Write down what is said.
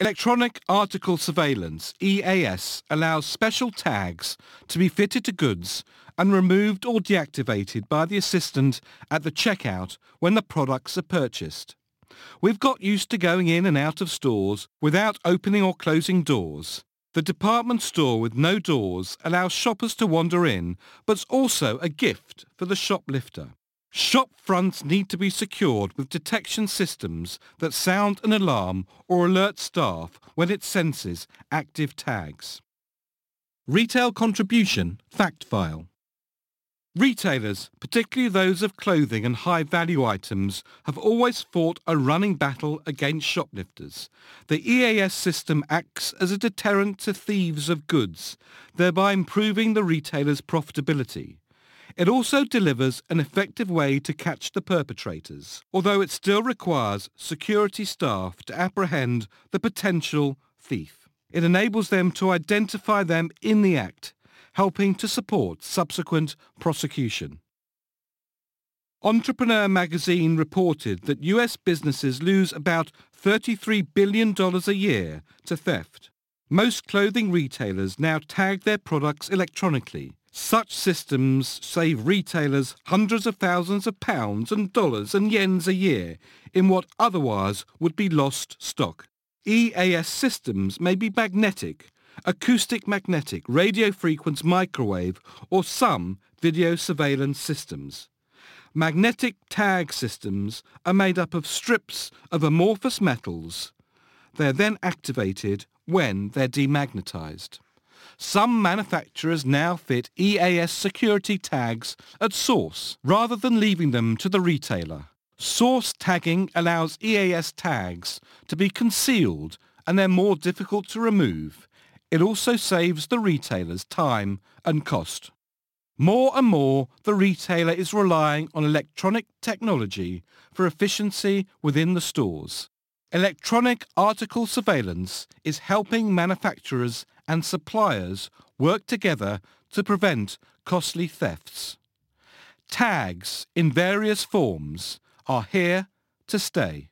Electronic Article Surveillance, EAS, allows special tags to be fitted to goods and removed or deactivated by the assistant at the checkout when the products are purchased. We've got used to going in and out of stores without opening or closing doors. The department store with no doors allows shoppers to wander in, but's also a gift for the shoplifter. Shop fronts need to be secured with detection systems that sound an alarm or alert staff when it senses active tags. Retail Contribution Fact File Retailers, particularly those of clothing and high-value items, have always fought a running battle against shoplifters. The EAS system acts as a deterrent to thieves of goods, thereby improving the retailer's profitability. It also delivers an effective way to catch the perpetrators, although it still requires security staff to apprehend the potential thief. It enables them to identify them in the act, helping to support subsequent prosecution. Entrepreneur magazine reported that US businesses lose about $33 billion a year to theft. Most clothing retailers now tag their products electronically, such systems save retailers hundreds of thousands of pounds and dollars and yens a year in what otherwise would be lost stock. EAS systems may be magnetic, acoustic magnetic, radio frequency microwave or some video surveillance systems. Magnetic tag systems are made up of strips of amorphous metals. They're then activated when they're demagnetized. Some manufacturers now fit EAS security tags at source rather than leaving them to the retailer. Source tagging allows EAS tags to be concealed and they're more difficult to remove. It also saves the retailers time and cost. More and more, the retailer is relying on electronic technology for efficiency within the stores. Electronic article surveillance is helping manufacturers and suppliers work together to prevent costly thefts. Tags in various forms are here to stay.